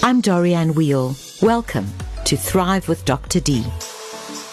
I'm Dorianne Weil. Welcome to Thrive with Dr. D.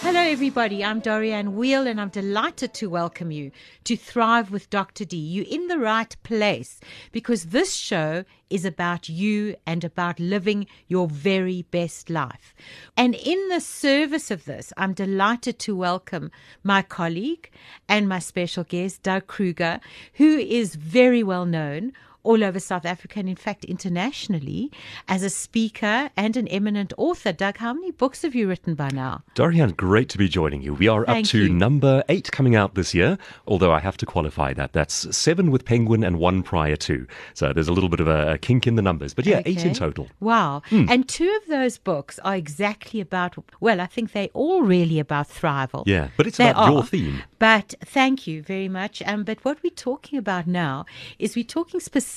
Hello, everybody. I'm Dorianne Weil, and I'm delighted to welcome you to Thrive with Dr. D. You're in the right place because this show is about you and about living your very best life. And in the service of this, I'm delighted to welcome my colleague and my special guest, Doug Kruger, who is very well known all over South Africa and, in fact, internationally as a speaker and an eminent author. Doug, how many books have you written by now? Dorian, great to be joining you. We are Thank up to you. number eight coming out this year, although I have to qualify that. That's seven with Penguin and one prior to. So there's a little bit of a, kink in the numbers. But yeah, eight in total. Wow. Hmm. And two of those books are exactly about, well, I think they're all really about thrival. Yeah, but it's They about your theme. But thank you very much. Um, but what we're talking about now is we're talking specifically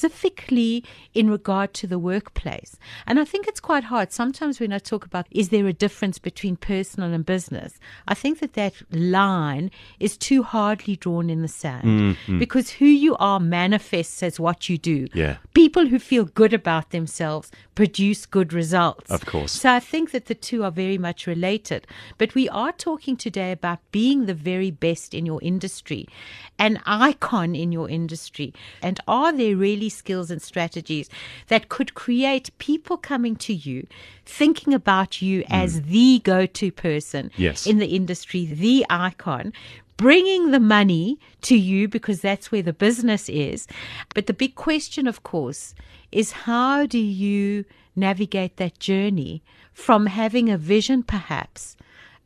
in regard to the workplace. And I think it's quite hard. Sometimes when I talk about is there a difference between personal and business, I think that that line is too hardly drawn in the sand mm-hmm. because who you are manifests as what you do. Yeah. People who feel good about themselves produce good results. Of course. So I think that the two are very much related. But we are talking today about being the very best in your industry, an icon in your industry. And are there really skills and strategies that could create people coming to you, thinking about you hmm. as the go to person Yes. in the industry, the icon? Bringing the money to you because that's where the business is. But the big question, of course, is how do you navigate that journey from having a vision, perhaps,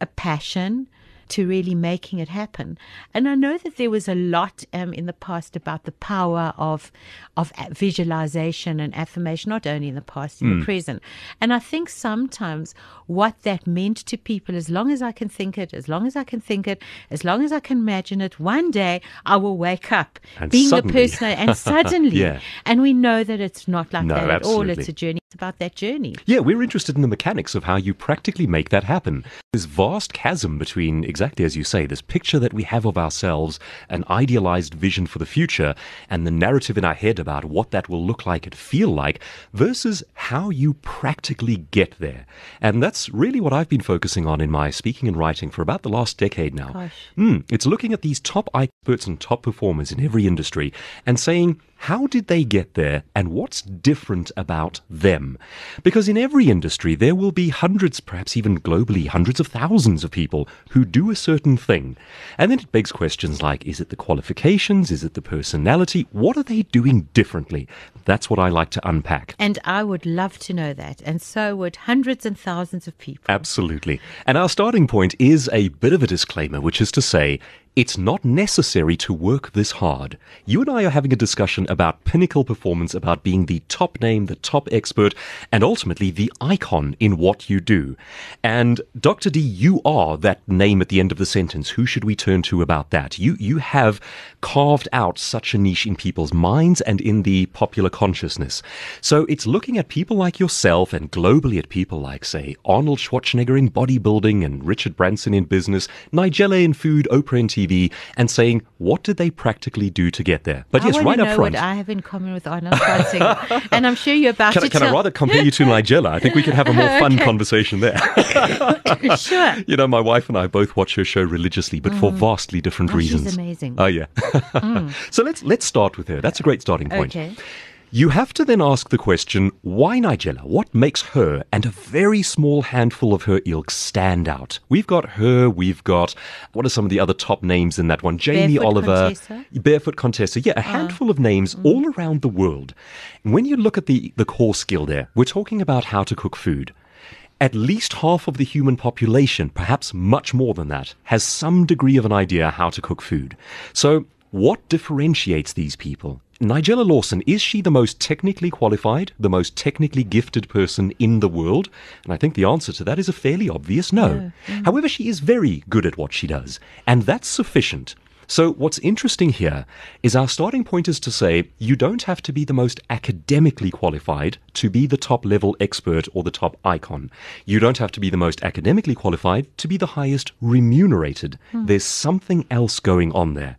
a passion, to really making it happen. And I know that there was a lot um, in the past about the power of of visualization and affirmation, not only in the past, in the present. And I think sometimes what that meant to people, as long as I can think it, as long as I can think it, as long as I can imagine it, one day I will wake up And being suddenly. the person, and suddenly, Yeah. and we know that it's not like No, that at all. It's a journey. About that journey. Yeah, we're interested in the mechanics of how you practically make that happen. This vast chasm between, exactly as you say, this picture that we have of ourselves, an idealized vision for the future, and the narrative in our head about what that will look like and feel like, versus how you practically get there. And that's really what I've been focusing on in my speaking and writing for about the last decade now. Mm, it's looking at these top experts and top performers in every industry and saying, how did they get there and what's different about them? Because in every industry, there will be hundreds, perhaps even globally, hundreds of thousands of people who do a certain thing. And then it begs questions like, is it the qualifications? Is it the personality? What are they doing differently? That's what I like to unpack. And I would love to know that. And so would hundreds and thousands of people. Absolutely. And our starting point is a bit of a disclaimer, which is to say, it's not necessary to work this hard. You and I are having a discussion about pinnacle performance, about being the top name, the top expert, and ultimately the icon in what you do. And Dr. D, you are that name at the end of the sentence. Who should we turn to about that? You, you have carved out such a niche in people's minds and in the popular consciousness. So it's looking at people like yourself and globally at people like, say, Arnold Schwarzenegger in bodybuilding and Richard Branson in business, Nigella in food, Oprah in TV, and saying, what did they practically do to get there? But I yes, right up know front. what I have in common with Arnold Schwarzenegger. and I'm sure you're about Can, to can I rather compare you to Nigella? I think we could have a more fun Okay. conversation there. sure. you know, my wife and I both watch her show religiously, but for mm. vastly different Oh, she's reasons. amazing. Oh yeah. Mm. so let's let's start with her. That's a great starting point. Okay. You have to then ask the question, why Nigella? What makes her and a very small handful of her ilk stand out? We've got her, we've got, what are some of the other top names in that one? Jamie Barefoot Oliver, Contessa? Barefoot Contessa. Yeah, a ah. handful of names mm-hmm. all around the world. And when you look at the, the core skill there, we're talking about how to cook food. At least half of the human population, perhaps much more than that, has some degree of an idea how to cook food. So, what differentiates these people? Nigella Lawson, is she the most technically qualified, the most technically gifted person in the world? And I think the answer to that is a fairly obvious no. However, she is very good at what she does, and that's sufficient. So, what's interesting here is our starting point is to say you don't have to be the most academically qualified to be the top level expert or the top icon. You don't have to be the most academically qualified to be the highest remunerated. Hmm. There's something else going on there.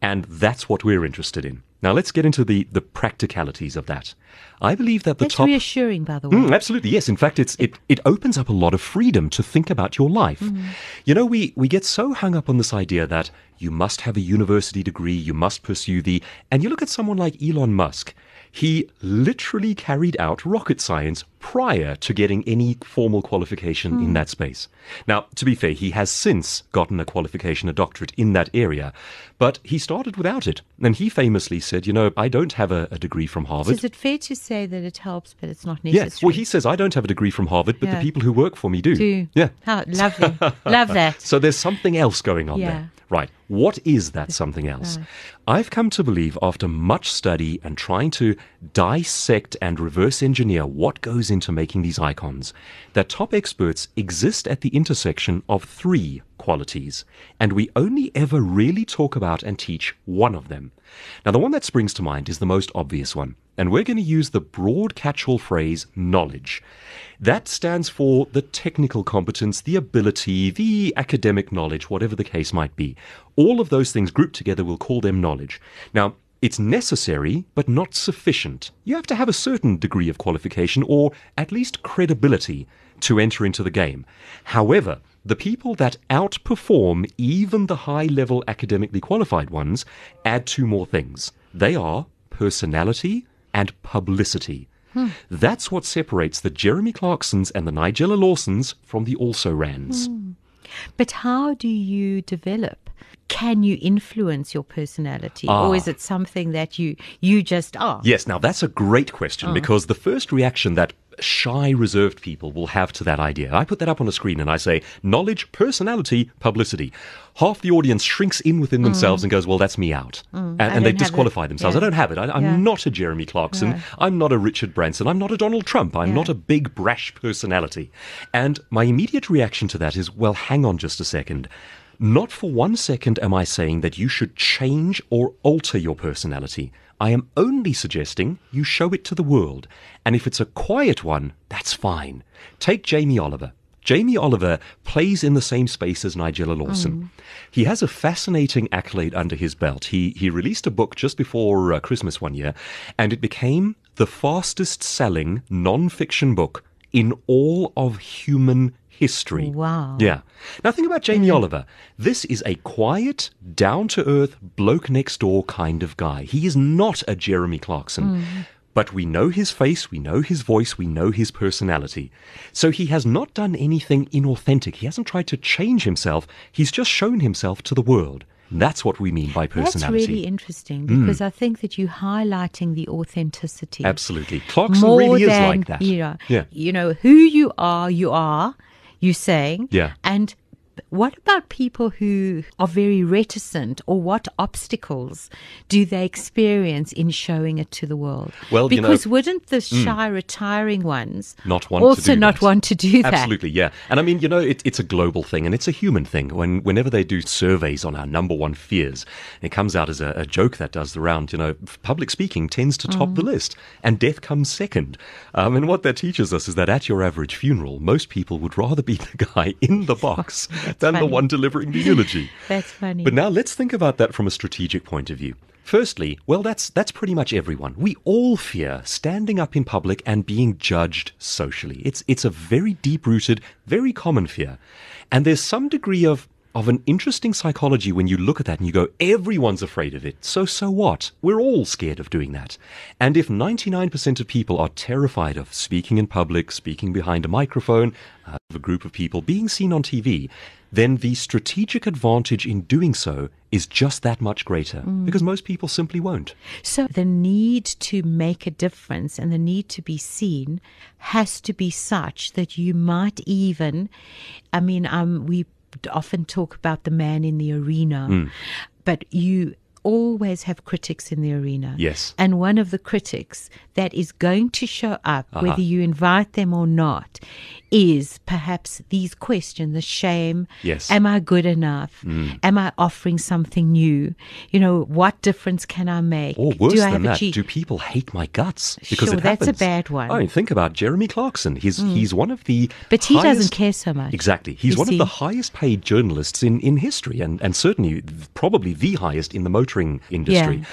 And that's what we're interested in. Now let's get into the, the practicalities of that. I believe that the That's top reassuring, by the way. Mm, absolutely, yes. In fact, it's it, it opens up a lot of freedom to think about your life. Mm. You know, we, we get so hung up on this idea that you must have a university degree, you must pursue the. And you look at someone like Elon Musk, he literally carried out rocket science prior to getting any formal qualification in hmm. that space. Now, to be fair, he has since gotten a qualification, a doctorate in that area, but he started without it. And he famously said, You know, I don't have a, a degree from So Harvard. is it fair to say that it helps, but it's not necessary? Yes. Well, he says I don't have a degree from Harvard, but Yeah. the people who work for me do. do. Yeah. How lovely. Love that. So there's something else going on Yeah. there. Right. What is that something else? Uh, I've come to believe after much study and trying to dissect and reverse engineer what goes into making these icons that top experts exist at the intersection of three qualities, and we only ever really talk about and teach one of them. Now, the one that springs to mind is the most obvious one, and we're going to use the broad catch all phrase knowledge. That stands for the technical competence, the ability, the academic knowledge, whatever the case might be. All of those things grouped together, we'll call them knowledge. Now, it's necessary, but not sufficient. You have to have a certain degree of qualification or at least credibility to enter into the game. However, the people that outperform even the high level academically qualified ones add two more things. They are personality and publicity. Hmm. That's what separates the Jeremy Clarksons and the Nigella Lawsons from the also rans. Hmm. But how do you develop? Can you influence your personality, Ah. or is it something that you you just are? Yes, now that's a great question ah. because the first reaction that shy, reserved people will have to that idea. I put that up on a screen and I say knowledge, personality, publicity. Half the audience shrinks in within mm. themselves and goes, Well, that's me out. Mm. And, and they disqualify themselves. Yeah. I don't have it. I, I'm Yeah. not a Jeremy Clarkson. I'm not a Richard Branson. I'm not a Donald Trump. I'm Yeah. not a big, brash personality. And my immediate reaction to that is, Well, hang on just a second. Not for one second am I saying that you should change or alter your personality. I am only suggesting you show it to the world. And if it's a quiet one, that's fine. Take Jamie Oliver. Jamie Oliver plays in the same space as Nigella Lawson. He has a fascinating accolade under his belt. He, he released a book just before uh, Christmas one year, and it became the fastest selling non fiction book in all of human history. Wow. Yeah. Now think about Jamie mm-hmm. Oliver. This is a quiet, down to earth, bloke next door kind of guy. He is not a Jeremy Clarkson. Mm. But we know his face, we know his voice, we know his personality. So he has not done anything inauthentic. He hasn't tried to change himself. He's just shown himself to the world. That's what we mean by personality. That's really interesting mm. because I think that you're highlighting the authenticity. Absolutely. Clarkson More really is like that. You know, Yeah. you know who you are. You are. You saying. Yeah. And what about people who are very reticent, or what obstacles do they experience in showing it to the world? Well, you know- because wouldn't the shy, retiring ones Not want to also do not that. want to do that? Absolutely, yeah. And I mean, you know, it, it's a global thing and it's a human thing. When whenever they do surveys on our number one fears, it comes out as a, a joke that does the round. You know, public speaking tends to top Mm. the list, and death comes second. Um, and what that teaches us is that at your average funeral, most people would rather be the guy in the box than the one delivering the eulogy. That's funny. But now let's think about that from a strategic point of view. Firstly, well, that's that's pretty much everyone. We all fear standing up in public and being judged socially. It's it's a very deep-rooted, very common fear, and there's some degree of of an interesting psychology when you look at that and you go, everyone's afraid of it. So so what? We're all scared of doing that. And if 99% of people are terrified of speaking in public, speaking behind a microphone, uh, of a group of people, being seen on TV, then the strategic advantage in doing so is just that much greater because most people simply won't. So the need to make a difference and the need to be seen has to be such that you might even, I mean, um, we often talk about the man in the arena, Hmm. but you always have critics in the arena. Yes. And one of the critics that is going to show up, Uh-huh. whether you invite them or not, is perhaps these questions the shame Yes. am i good enough mm. am i offering something new you know what difference can i make Or worse do i than have that, do people hate my guts? Because Sure, it that's a bad one. I mean, think about Jeremy Clarkson. He's mm. he's one of the but he doesn't care so much Exactly. He's one see? of the highest paid journalists in, in history and, and certainly probably the highest in the motoring industry. Yeah.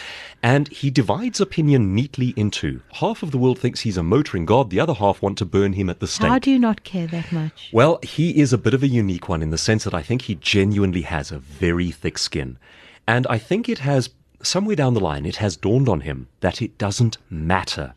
And he divides opinion neatly into half of the world thinks he's a motoring god, the other half want to burn him at the stake. how do you not care that much Well, he is a bit of a unique one in the sense that I think he genuinely has a very thick skin. And I think it has, somewhere down the line, it has dawned on him that it doesn't matter.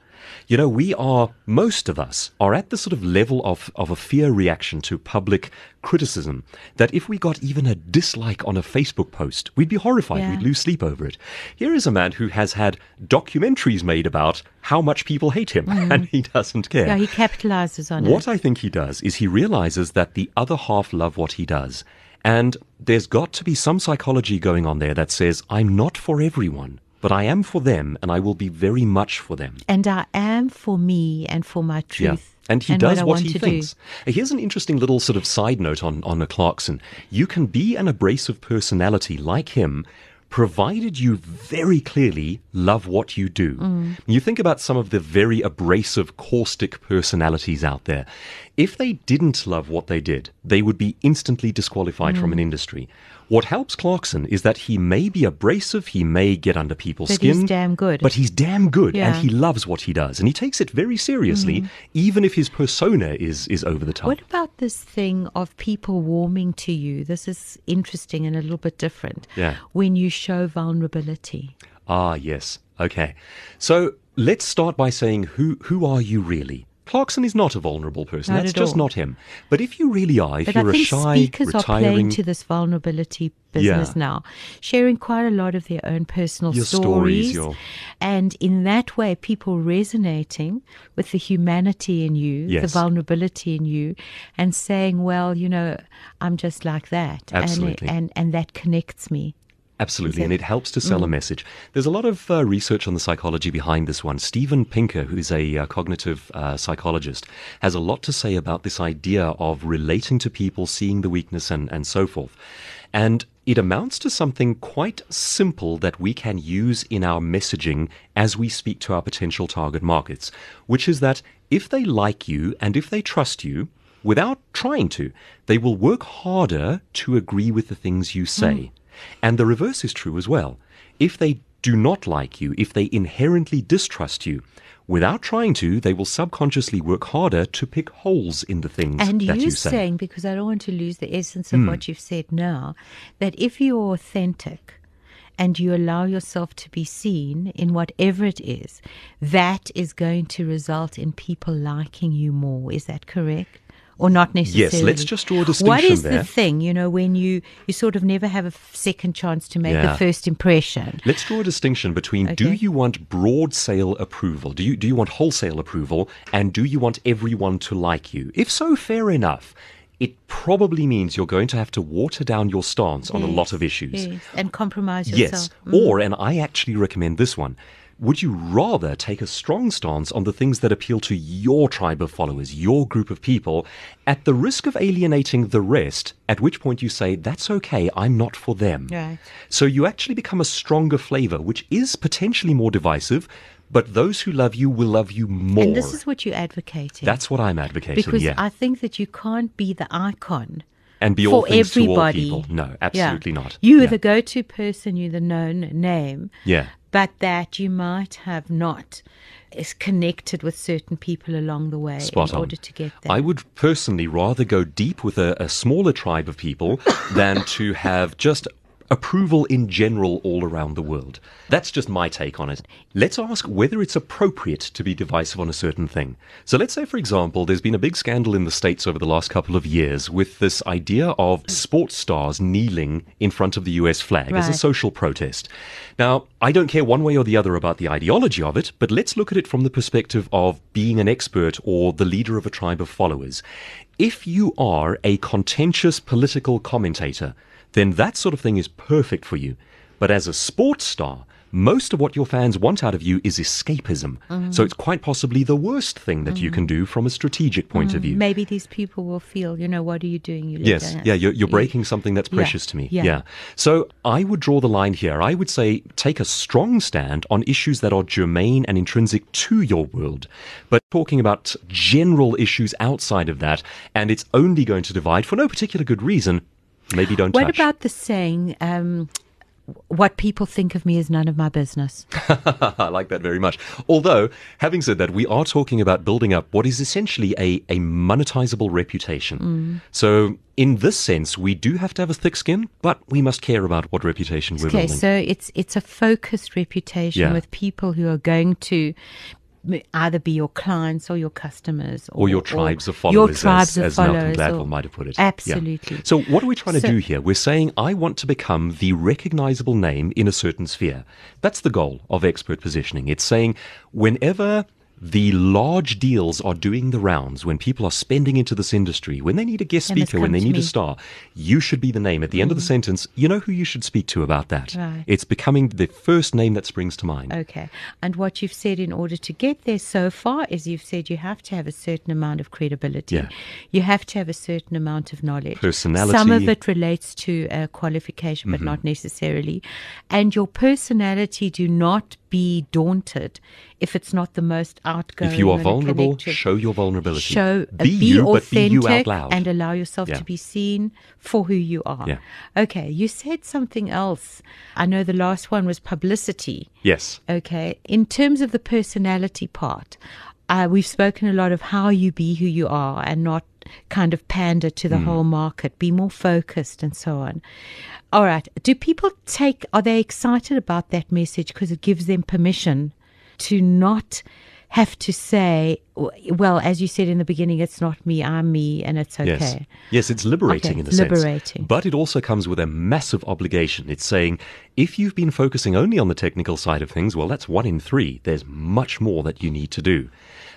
You know, we are, most of us, are at the sort of level of, of a fear reaction to public criticism that if we got even a dislike on a Facebook post, we'd be horrified, Yeah. we'd lose sleep over it. Here is a man who has had documentaries made about how much people hate him, mm. and he doesn't care. yeah he capitalizes on What it What I think he does is he realizes that the other half love what he does. And there's got to be some psychology going on there that says, I'm not for everyone, but I am for them and I will be very much for them. and i am for me and for my truth Yeah. And he and does what, what, he thinks. Here's an interesting little sort of side note on, on a Clarkson. You can be an abrasive personality like him, provided you very clearly love what you do. Mm. You think about some of the very abrasive, caustic personalities out there. If they didn't love what they did, they would be instantly disqualified from an Mm. industry. What helps Clarkson is that he may be abrasive, he may get under people's But skin. he's damn good. But he's damn good Yeah. Mm. and he loves what he does. And he takes it very seriously, even if his persona is, is over the top. What about this thing of people warming to you? This is interesting and a little bit different. Yeah. When you show vulnerability. Ah, yes. Okay. So let's start by saying who, who are you really? Clarkson is not a vulnerable person. Not That's just all. not him. But if you really are, if But you're I think a shy, speakers are playing retiring, to this vulnerability business Yeah. now, sharing quite a lot of their own personal Your stories, stories. your- And in that way, people resonating with the humanity in you, the vulnerability in you, and saying, well, you know, I'm just like that. Absolutely. And, and, and that connects me. Absolutely, and it- helps to sell a message. There's a lot of uh, research on the psychology behind this one. Steven Pinker, who's a uh, cognitive uh, psychologist, has a lot to say about this idea of relating to people, seeing the weakness, and, and so forth. And it amounts to something quite simple that we can use in our messaging as we speak to our potential target markets, which is that if they like you and if they trust you, without trying to, they will work harder to agree with the things you say. And the reverse is true as well. If they do not like you, if they inherently distrust you, without trying to, they will subconsciously work harder to pick holes in the things And that you you say. saying, because I don't want to lose the essence of hmm. what you've said now, that if you're authentic and you allow yourself to be seen in whatever it is, that is going to result in people liking you more. Is that correct? Or not necessarily. Yes, let's just draw a What distinction is there. the thing, you know, when you, you sort of never have a second chance to make Yeah. the first impression? Let's draw a distinction between do you want broad sale approval? Do you do you want wholesale approval and do you want everyone to like you? If so, fair enough. It probably means you're going to have to water down your stance on a lot of issues. Yes, and compromise Yes. yourself. Mm. Or, and I actually recommend this one. Would you rather take a strong stance on the things that appeal to your tribe of followers, your group of people, at the risk of alienating the rest, at which point you say, that's okay, I'm not for them. Right. So you actually become a stronger flavor, which is potentially more divisive, but those who love you will love you more. And this is what you're advocating. that's what I'm advocating, because yeah. I think that you can't be the icon and be all for everybody. to all people. No, Yeah. absolutely not. You're Yeah. the go-to person. You're the known name. Yeah. But that you might have not is connected with certain people along the way Spot in on. order to get that. I would personally rather go deep with a, a smaller tribe of people than to have just approval in general all around the world. That's just my take on it. Let's ask whether it's appropriate to be divisive on a certain thing. So let's say, for example, there's been a big scandal in the States over the last couple of years with this idea of sports stars kneeling in front of the US flag as a social protest. Now, I don't care one way or the other about the ideology of it, but let's look at it from the perspective of being an expert or the leader of a tribe of followers. If you are a contentious political commentator, then that sort of thing is perfect for you. But as a sports star, most of what your fans want out of you is escapism. Mm-hmm. So it's quite possibly the worst thing that you mm-hmm. can do from a strategic point of mm-hmm. view. Maybe these people will feel, you know, what are you doing? You yes, yeah, you're, you're breaking something that's Yeah, precious to me. Yeah. yeah. So I would draw the line here. I would say take a strong stand on issues that are germane and intrinsic to your world. But talking about general issues outside of that, and it's only going to divide for no particular good reason, maybe don't What touch. about the saying, um, what people think of me is none of my business? I like that very much. Although, having said that, we are talking about building up what is essentially a, a monetizable reputation. Mm. So, in this sense, we do have to have a thick skin, but we must care about what reputation we're Okay, building. Okay, so it's it's a focused reputation Yeah. with people who are going to either be your clients or your customers or your tribes of followers, Your tribes as, of as followers. Malcolm Gladwell might have put it. Yeah. Absolutely. So, what are we trying to So- do here? We're saying, I want to become the recognizable name in a certain sphere. That's the goal of expert positioning. It's saying, whenever the large deals are doing the rounds, when people are spending into this industry, when they need a guest speaker, when they need me. a star, you should be the name. At the end of the sentence, you know who you should speak to about that. Right. It's becoming the first name that springs to mind. Okay. And what you've said in order to get there so far is you've said you have to have a certain amount of credibility. Yeah. You have to have a certain amount of knowledge. Personality. Some of it relates to a qualification, but Mm-hmm. not necessarily. And your personality, do not be daunted if it's not the most outgoing. If you are vulnerable, show your vulnerability. Show, uh, be, you, but be authentic you out loud. and allow yourself Yeah. to be seen for who you are. Yeah. Okay, you said something else. I know the last one was publicity. yes. Okay. In terms of the personality part, uh, we've spoken a lot of how you be who you are and not kind of pander to the hmm. whole market, be more focused and so on. All right. Do people take, are they excited about that message because it gives them permission to not have to say, well, as you said in the beginning, it's not me, I'm me, and it's okay. Yes. Yes, it's liberating Okay, in a sense. liberating. But it also comes with a massive obligation. It's saying if you've been focusing only on the technical side of things, well, that's one in three. There's much more that you need to do.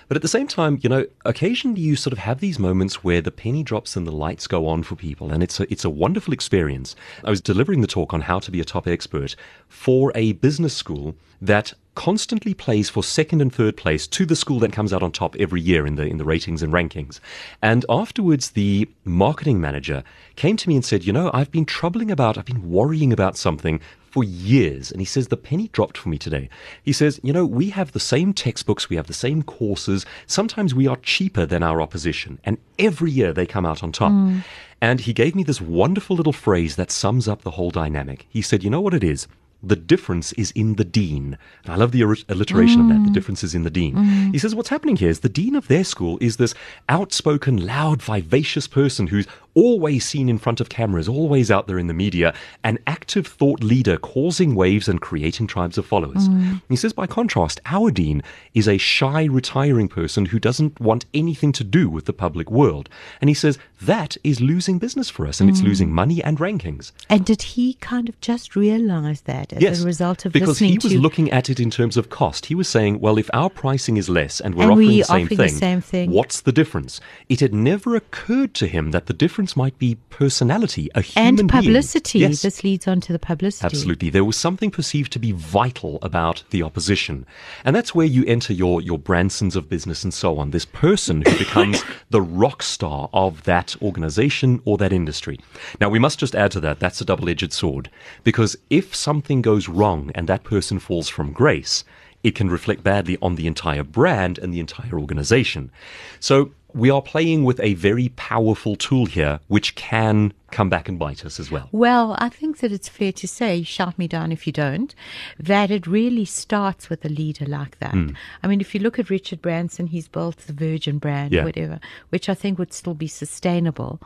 But at the same time, you know, occasionally you sort of have these moments where the penny drops and the lights go on for people, and it's a, it's a wonderful experience. I was delivering the talk on how to be a top expert for a business school that constantly plays for second and third place to the school that comes out on top every year in the in the ratings and rankings. And afterwards the marketing manager came to me and said, "You know, I've been troubling about, I've been worrying about something for years." And he says the penny dropped for me today. He says, "You know, we have the same textbooks, we have the same courses. Sometimes we are cheaper than our opposition, and every year they come out on top." Hmm. And he gave me this wonderful little phrase that sums up the whole dynamic. He said, "You know what it is?" The difference is in the dean. And I love the alli- alliteration of that. The hmm. difference is in the dean. Hmm. He says, What's happening here is the dean of their school is this outspoken, loud, vivacious person who's always seen in front of cameras, always out there in the media, an active thought leader causing waves and creating tribes of followers. Mm. He says, By contrast, our dean is a shy, retiring person who doesn't want anything to do with the public world. And he says, That is losing business for us, and it's mm. losing money and rankings. And did he kind of just realize that as Yes, a result of this? because he was to looking at it in terms of cost. He was saying, well, if our pricing is less and we're And offering we the same offering the thing, same thing. what's the difference? It had never occurred to him that the difference might be personality, a human and publicity. Yes. This leads on to the publicity. Absolutely. There was something perceived to be vital about the opposition. And that's where you enter your, your Bransons of business and so on. This person who becomes the rock star of that organization or that industry. Now, we must just add to that, that's a double edged sword. Because if something goes wrong and that person falls from grace, it can reflect badly on the entire brand and the entire organization. So, we are playing with a very powerful tool here, which can come back and bite us as well. Well, I think that it's fair to say, shout me down if you don't, that it really starts with a leader like that. Hmm. I mean, if you look at Richard Branson, he's built the Virgin brand, Yeah. whatever, which I think would still be sustainable.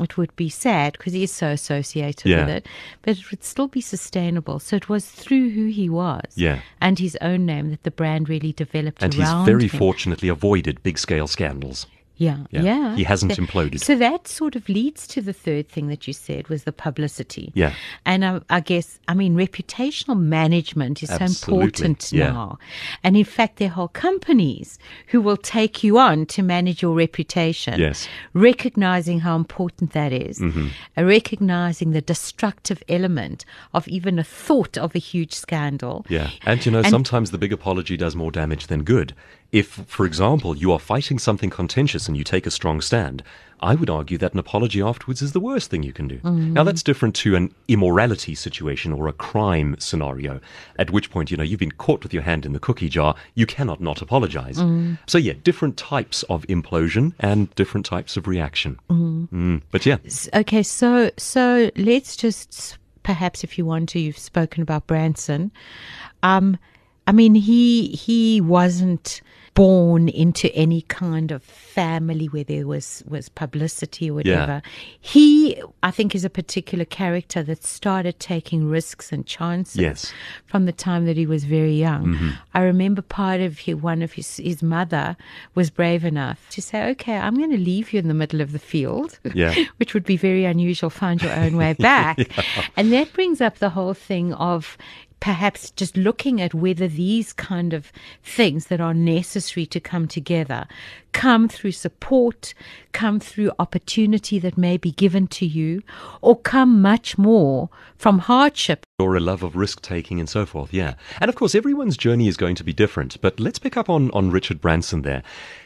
It would be sad because he is so associated Yeah. with it, but it would still be sustainable. So it was through who he was Yeah. and his own name that the brand really developed And he's very him. fortunately avoided big scale scandals. Yeah, Yeah. yeah. He hasn't So- imploded. So that sort of leads to the third thing that you said was the publicity. Yeah. And I, I guess, I mean, reputational management is so important yeah. now. And in fact, there are whole companies who will take you on to manage your reputation. Yes. Recognizing how important that is, Mm-hmm. uh, recognizing the destructive element of even a thought of a huge scandal. Yeah. And you know, And- sometimes the big apology does more damage than good. If, for example, you are fighting something contentious and you take a strong stand, I would argue that an apology afterwards is the worst thing you can do. Now, that's different to an immorality situation or a crime scenario, at which point, you know, you've been caught with your hand in the cookie jar, you cannot not apologize. So, yeah, different types of implosion and different types of reaction. Mm. But yeah, Okay, so so let's just perhaps, if you want to, you've spoken about Branson. Um, I mean, he he wasn't born into any kind of family where there was was publicity or whatever. He, I think, is a particular character that started taking risks and chances Yes. from the time that he was very young. Mm-hmm. I remember part of he, one of his his mother was brave enough to say, "Okay, I'm going to leave you in the middle of the field." Yeah. which would be very unusual. Find your own way back, and that brings up the whole thing of perhaps just looking at whether these kind of things that are necessary to come together come through support, come through opportunity that may be given to you, or come much more from hardship or a love of risk taking and so forth. Yeah. And of course, everyone's journey is going to be different. But let's pick up on, on Richard Branson there.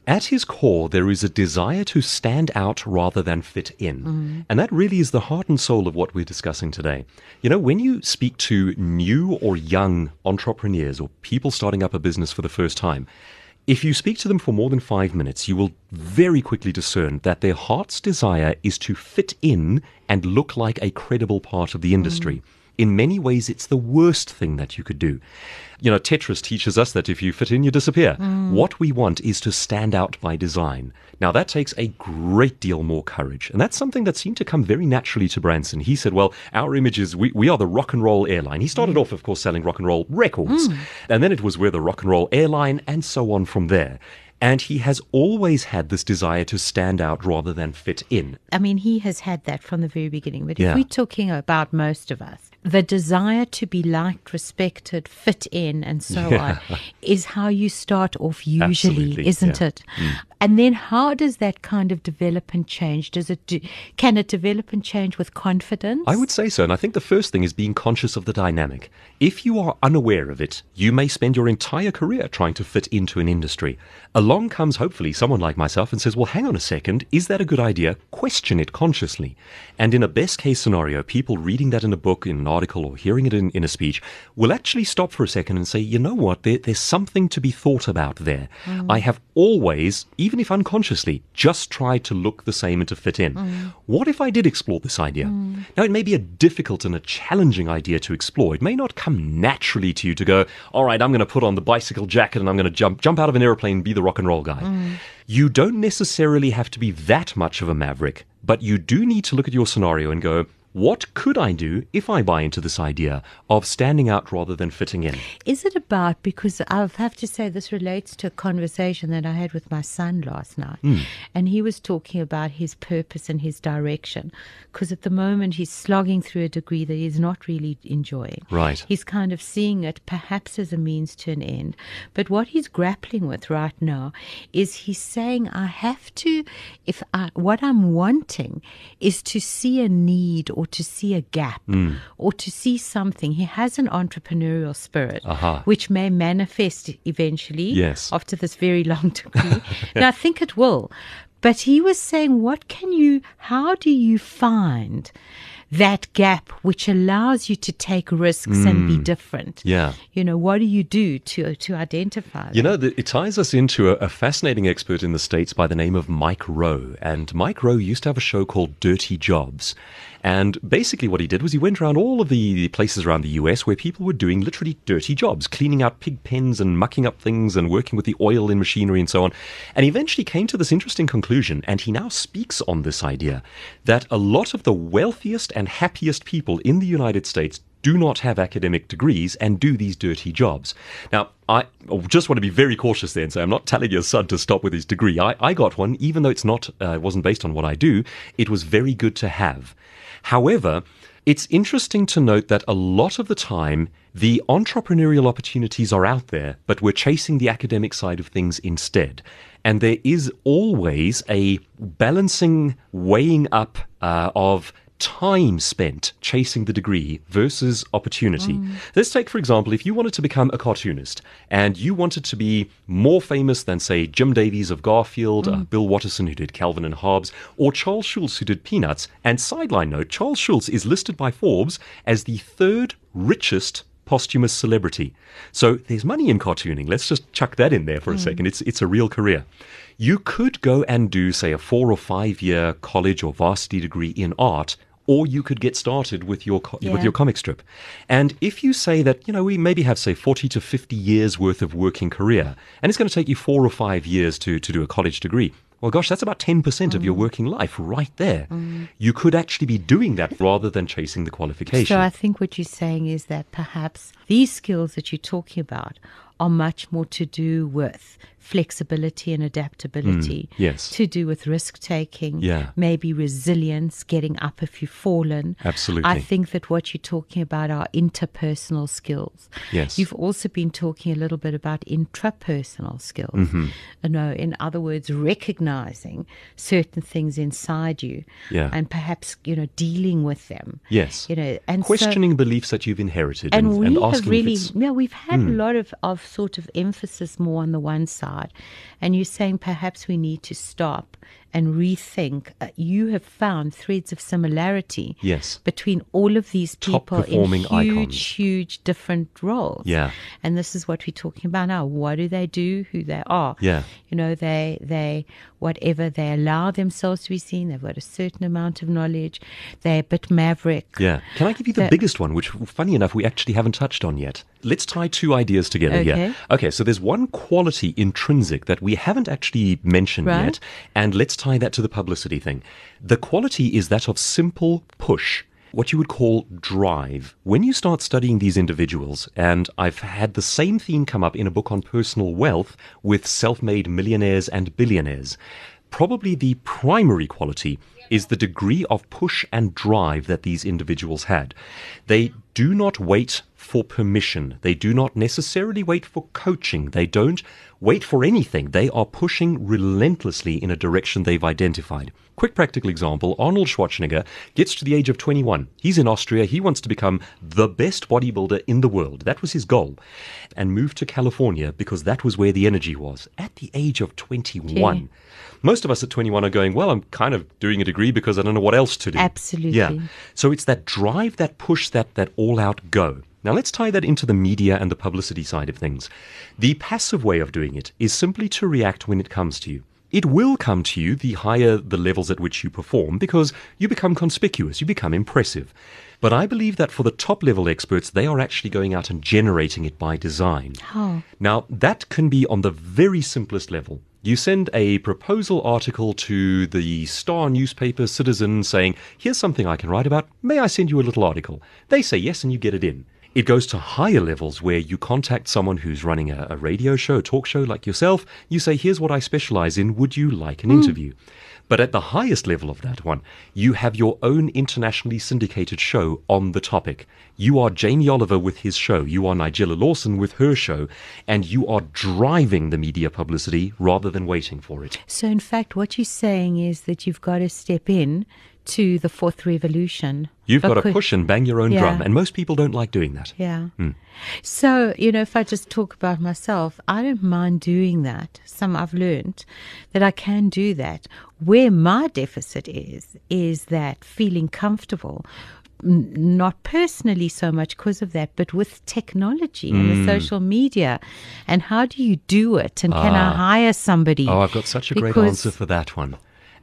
At his core, there is a desire to stand out rather than fit in. Mm. And that really is the heart and soul of what we're discussing today. You know, when you speak to new or young entrepreneurs or people starting up a business for the first time, if you speak to them for more than five minutes, you will very quickly discern that their heart's desire is to fit in and look like a credible part of the industry. In many ways, it's the worst thing that you could do. You know, Tetris teaches us that if you fit in, you disappear. Mm. What we want is to stand out by design. Now, that takes a great deal more courage. And that's something that seemed to come very naturally to Branson. He said, Well, our image is we, we are the rock and roll airline. He started off, of course, selling rock and roll records. Mm. And then it was we're the rock and roll airline, and so on from there. And he has always had this desire to stand out rather than fit in. I mean, he has had that from the very beginning. But Yeah. if we're talking about most of us, the desire to be liked, respected, fit in, and so Yeah. on is how you start off usually, Absolutely, isn't yeah. it? Mm. And then how does that kind of develop and change? Does it do, can it develop and change with confidence? I would say so. And I think the first thing is being conscious of the dynamic. If you are unaware of it, you may spend your entire career trying to fit into an industry. Along comes, hopefully, someone like myself and says, Well, hang on a second, is that a good idea? Question it consciously. And in a best case scenario, people reading that in a book, in an article, or hearing it in, in a speech will actually stop for a second and say, You know what? There, there's something to be thought about there. Mm. I have always, even if unconsciously, just try to look the same and to fit in. Mm. What if I did explore this idea? Mm. Now, it may be a difficult and a challenging idea to explore. It may not come naturally to you to go, all right, I'm going to put on the bicycle jacket and I'm going to jump, jump out of an airplane and be the rock and roll guy. Mm. You don't necessarily have to be that much of a maverick, but you do need to look at your scenario and go, what could I do if I buy into this idea of standing out rather than fitting in? Is it about because I have to say this relates to a conversation that I had with my son last night, Hmm. and he was talking about his purpose and his direction. Because at the moment he's slogging through a degree that he's not really enjoying. Right. He's kind of seeing it perhaps as a means to an end, but what he's grappling with right now is he's saying I have to, if I, what I'm wanting is to see a need or to see a gap hmm. or to see something. He has an entrepreneurial spirit, Aha. which may manifest eventually Yes. after this very long degree. and I think it will. But he was saying, what can you, how do you find that gap which allows you to take risks and be hmm. different? Yeah. You know, what do you do to, to identify You that? know, the, it ties us into a, a fascinating expert in the States by the name of Mike Rowe. And Mike Rowe used to have a show called Dirty Jobs. And basically, what he did was he went around all of the, the places around the US where people were doing literally dirty jobs, cleaning out pig pens and mucking up things and working with the oil in machinery and so on. And he eventually came to this interesting conclusion, and he now speaks on this idea that a lot of the wealthiest and happiest people in the United States do not have academic degrees and do these dirty jobs. Now, I just want to be very cautious there and say I'm not telling your son to stop with his degree. I, I got one, even though it's not uh, wasn't based on what I do. It was very good to have. However, it's interesting to note that a lot of the time, the entrepreneurial opportunities are out there, but we're chasing the academic side of things instead. And there is always a balancing, weighing up uh, of time spent chasing the degree versus opportunity. Mm. Let's take, for example, if you wanted to become a cartoonist and you wanted to be more famous than, say, Jim Davis of Garfield, uh, mm. uh, Bill Watterson, who did Calvin and Hobbes, or Charles Schulz, who did Peanuts. And sideline note, Charles Schulz is listed by Forbes as the third richest posthumous celebrity. So there's money in cartooning. Let's just chuck that in there for mm. a second. It's it's a real career. You could go and do, say, a four or five year college or varsity degree in art or you could get started with your co- yeah. with your comic strip. And if you say that, you know, we maybe have say 40 to 50 years worth of working career and it's going to take you 4 or 5 years to to do a college degree. Well, gosh, that's about 10% mm. of your mm. working life right there. Mm. You could actually be doing that rather than chasing the qualification. So I think what you're saying is that perhaps these skills that you're talking about are much more to do with flexibility and adaptability. Mm, yes. To do with risk taking. Yeah. Maybe resilience, getting up if you've fallen. Absolutely. I think that what you're talking about are interpersonal skills. Yes. You've also been talking a little bit about intrapersonal skills. Mm-hmm. You know, in other words, recognizing certain things inside you. Yeah. And perhaps, you know, dealing with them. Yes. You know, and questioning so, beliefs that you've inherited and, and, we and have really, yeah, we've had mm. a lot of, of sort of emphasis more on the one side. And you're saying perhaps we need to stop and rethink. Uh, you have found threads of similarity yes. between all of these people in huge, icons. huge different roles. Yeah. And this is what we're talking about now. What do they do? Who they are? Yeah. You know, they they whatever they allow themselves to be seen. They've got a certain amount of knowledge. They're a bit maverick. Yeah. Can I give you the, the biggest one, which, funny enough, we actually haven't touched on yet? Let's tie two ideas together okay. here. Okay. So there's one quality intrinsic that we haven't actually mentioned right. yet, and let's tie that to the publicity thing. The quality is that of simple push what you would call drive. When you start studying these individuals, and I've had the same theme come up in a book on personal wealth with self made millionaires and billionaires, probably the primary quality is the degree of push and drive that these individuals had. They do not wait for permission. They do not necessarily wait for coaching. They don't wait for anything. They are pushing relentlessly in a direction they've identified. Quick practical example Arnold Schwarzenegger gets to the age of 21. He's in Austria. He wants to become the best bodybuilder in the world. That was his goal. And moved to California because that was where the energy was at the age of 21. Okay. Most of us at 21 are going, Well, I'm kind of doing a degree because I don't know what else to do. Absolutely. Yeah. So it's that drive, that push, that, that all out go. Now let's tie that into the media and the publicity side of things. The passive way of doing it is simply to react when it comes to you. It will come to you the higher the levels at which you perform because you become conspicuous, you become impressive. But I believe that for the top level experts, they are actually going out and generating it by design. Oh. Now, that can be on the very simplest level. You send a proposal article to the Star newspaper Citizen saying, Here's something I can write about. May I send you a little article? They say yes, and you get it in. It goes to higher levels where you contact someone who's running a, a radio show, a talk show like yourself. You say, Here's what I specialize in. Would you like an mm. interview? But at the highest level of that one, you have your own internationally syndicated show on the topic. You are Jamie Oliver with his show. You are Nigella Lawson with her show. And you are driving the media publicity rather than waiting for it. So, in fact, what you're saying is that you've got to step in to the fourth revolution. You've got to push and bang your own yeah. drum, and most people don't like doing that. Yeah. Mm. So, you know, if I just talk about myself, I don't mind doing that. Some I've learned that I can do that. Where my deficit is, is that feeling comfortable not personally so much because of that, but with technology mm. and the hmm. social media. And how do you do it? And can I ah. hire somebody? Oh, I've got such a great answer for that one.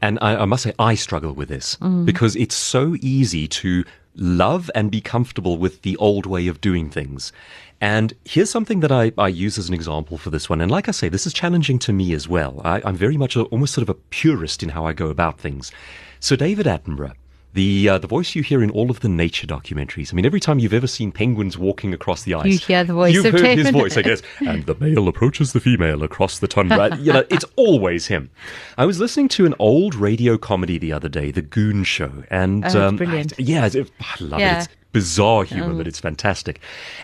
And I, I must say, I struggle with this mm. because it's so easy to love and be comfortable with the old way of doing things. And here's something that I, I use as an example for this one. And like I say, this is challenging to me as well. I, am very much a, almost sort of a purist in how I go about things. So David Attenborough, The uh, the voice you hear in all of the nature documentaries. I mean, every time you've ever seen penguins walking across the ice, you hear the voice You've heard his voice, I guess. and the male approaches the female across the tundra. you know, it's always him. I was listening to an old radio comedy the other day, The Goon Show, and Oh, um, brilliant. yeah, it, I love Yeah. it. It's bizarre humor, but it's fantastic.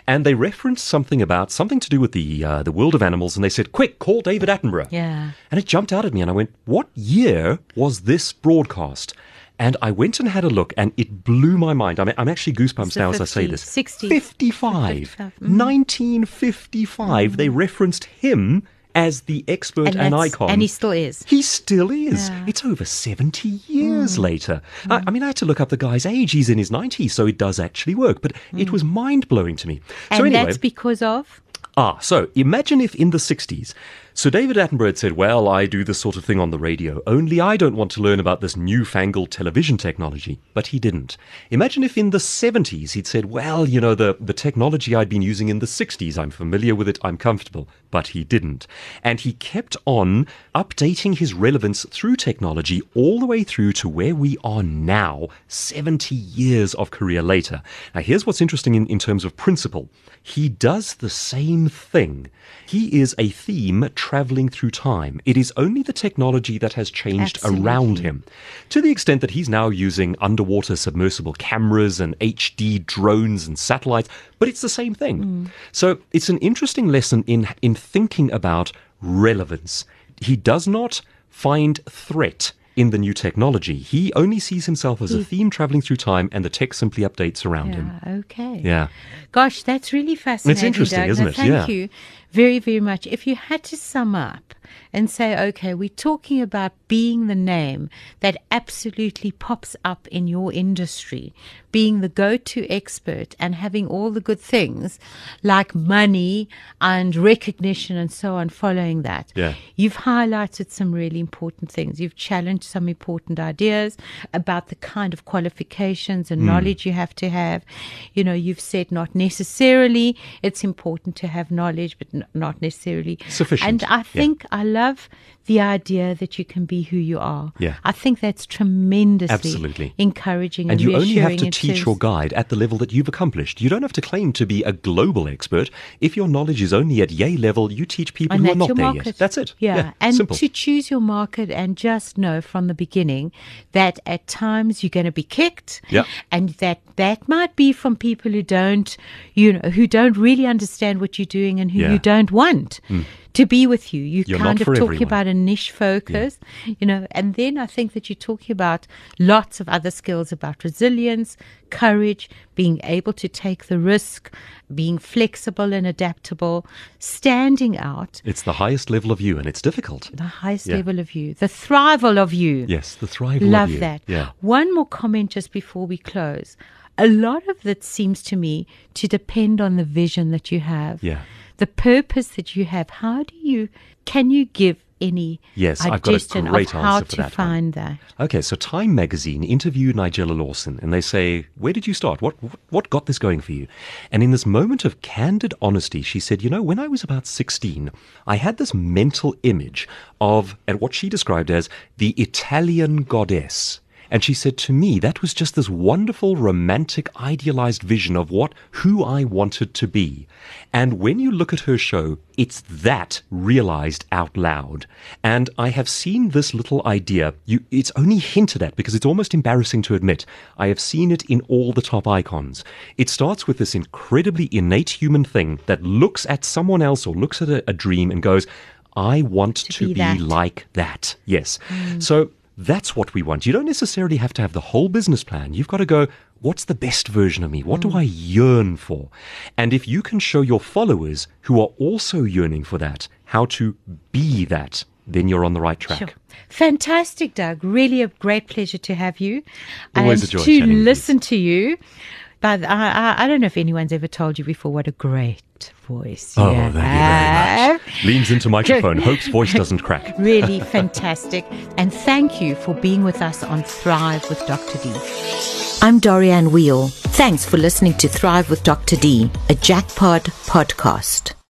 And they referenced something about something to do with the uh, the world of animals, and they said, "Quick, call David Attenborough." Yeah. And it jumped out at me, and I went, "What year was this broadcast?" And I went and had a look, and it blew my mind. I'm, I'm actually goosebumps now as I say this. 60s. 55. 55, mm. 1955. They referenced him as the expert and, that's- icon. and he still is. He still is. Yeah. It's over 70 years Hmm. later. I, I mean, I had to look up the guy's age. He's in his 90s, so it does actually work. But it was mind blowing to me. And so, anyway. that's because of Ah, so imagine if in the 60s, so David Attenborough had said, Well, I do this sort of thing on the radio, only I don't want to learn about this newfangled television technology. But he didn't. Imagine if in the 70s he'd said, Well, you know, the, the technology I'd been using in the 60s, I'm familiar with it, I'm comfortable. But he didn't. And he kept on updating his relevance through technology all the way through to where we are now, 70 years of career later. Now, here's what's interesting in, in terms of principle. He does the same thing. He is a theme traveling through time. It is only the technology that has changed Absolutely. around him. To the extent that he's now using underwater submersible cameras and HD drones and satellites, but it's the same thing. Mm. So it's an interesting lesson in in thinking about relevance. He does not find threat in the new technology. He only sees himself as a theme traveling through time and the tech simply updates around him. Yeah, okay. Yeah. Gosh, that's really fascinating. It's interesting, Doug. isn't it? Thank Yeah. you very, very much. If you had to sum up and say, okay, we're talking about being the name that absolutely pops up in your industry, being the go to expert and having all the good things like money and recognition and so on following that. Yeah. You've highlighted some really important things. You've challenged some important ideas about the kind of qualifications and hmm. knowledge you have to have. You know, you've said not necessarily it's important to have knowledge, but n- not necessarily Sufficient. And I Yeah. think I love the idea that you can be who you are. Yeah. I think that's tremendously Absolutely. encouraging And and, you only have to teach or guide at the level that you've accomplished. You don't have to claim to be a global expert. If your knowledge is only at yay level, you teach people and who are not there market. yet. That's it. Yeah, and simple. to choose your market and just know from the beginning that at times you're going to be kicked, Yeah. and that that might be from people who don't, you know, who don't really understand what you're doing and who Yeah. you don't want. Hmm. To be with you, you You're kind of talking everyone. about a niche focus, you know, and then I think that you're talking about lots of other skills about resilience, courage, being able to take the risk, being flexible and adaptable, standing out, it's the highest level of you, and it's difficult. the highest Yeah. level of you, the thrival of you. Yes, the thrival. Love of you. that. Yeah. One more comment just before we close. A lot of that seems to me to depend on the vision that you have. Yeah. The purpose that you have. How do you can you give any Yes, I've got a great of how answer for to that one. find that? Okay, so Time magazine interviewed Nigella Lawson and they say, Where did you start? What, what, what got this going for you? And in this moment of candid honesty, she said, You know, when I was about 16, I had this mental image of, and what she described as the Italian goddess. And she said to me, that was just this wonderful, romantic, idealized vision of what, who I wanted to be. And when you look at her show, it's that realized out loud. And I have seen this little idea. You, it's only hinted at because it's almost embarrassing to admit. I have seen it in all the top icons. It starts with this incredibly innate human thing that looks at someone else or looks at a, a dream and goes, I want to, be be, that." like that. Yes. Mm. So that's what we want. You don't necessarily have to have the whole business plan. You've got to go, what's the best version of me? What do mm. I yearn for? And if you can show your followers who are also yearning for that how to be that, then you're on the right track. Sure. Fantastic, Doug. Really a great pleasure to have you. Always and a joy to you. listen to you. But I, I, I don't know if anyone's ever told you before what a great voice Oh, thank you very much. Uh, Leans into microphone. Hope's voice doesn't crack. Really fantastic. And thank you for being with us on Thrive with Dr. D. I'm Dorianne Weil. Thanks for listening to Thrive with Dr. D, a Jackpod podcast.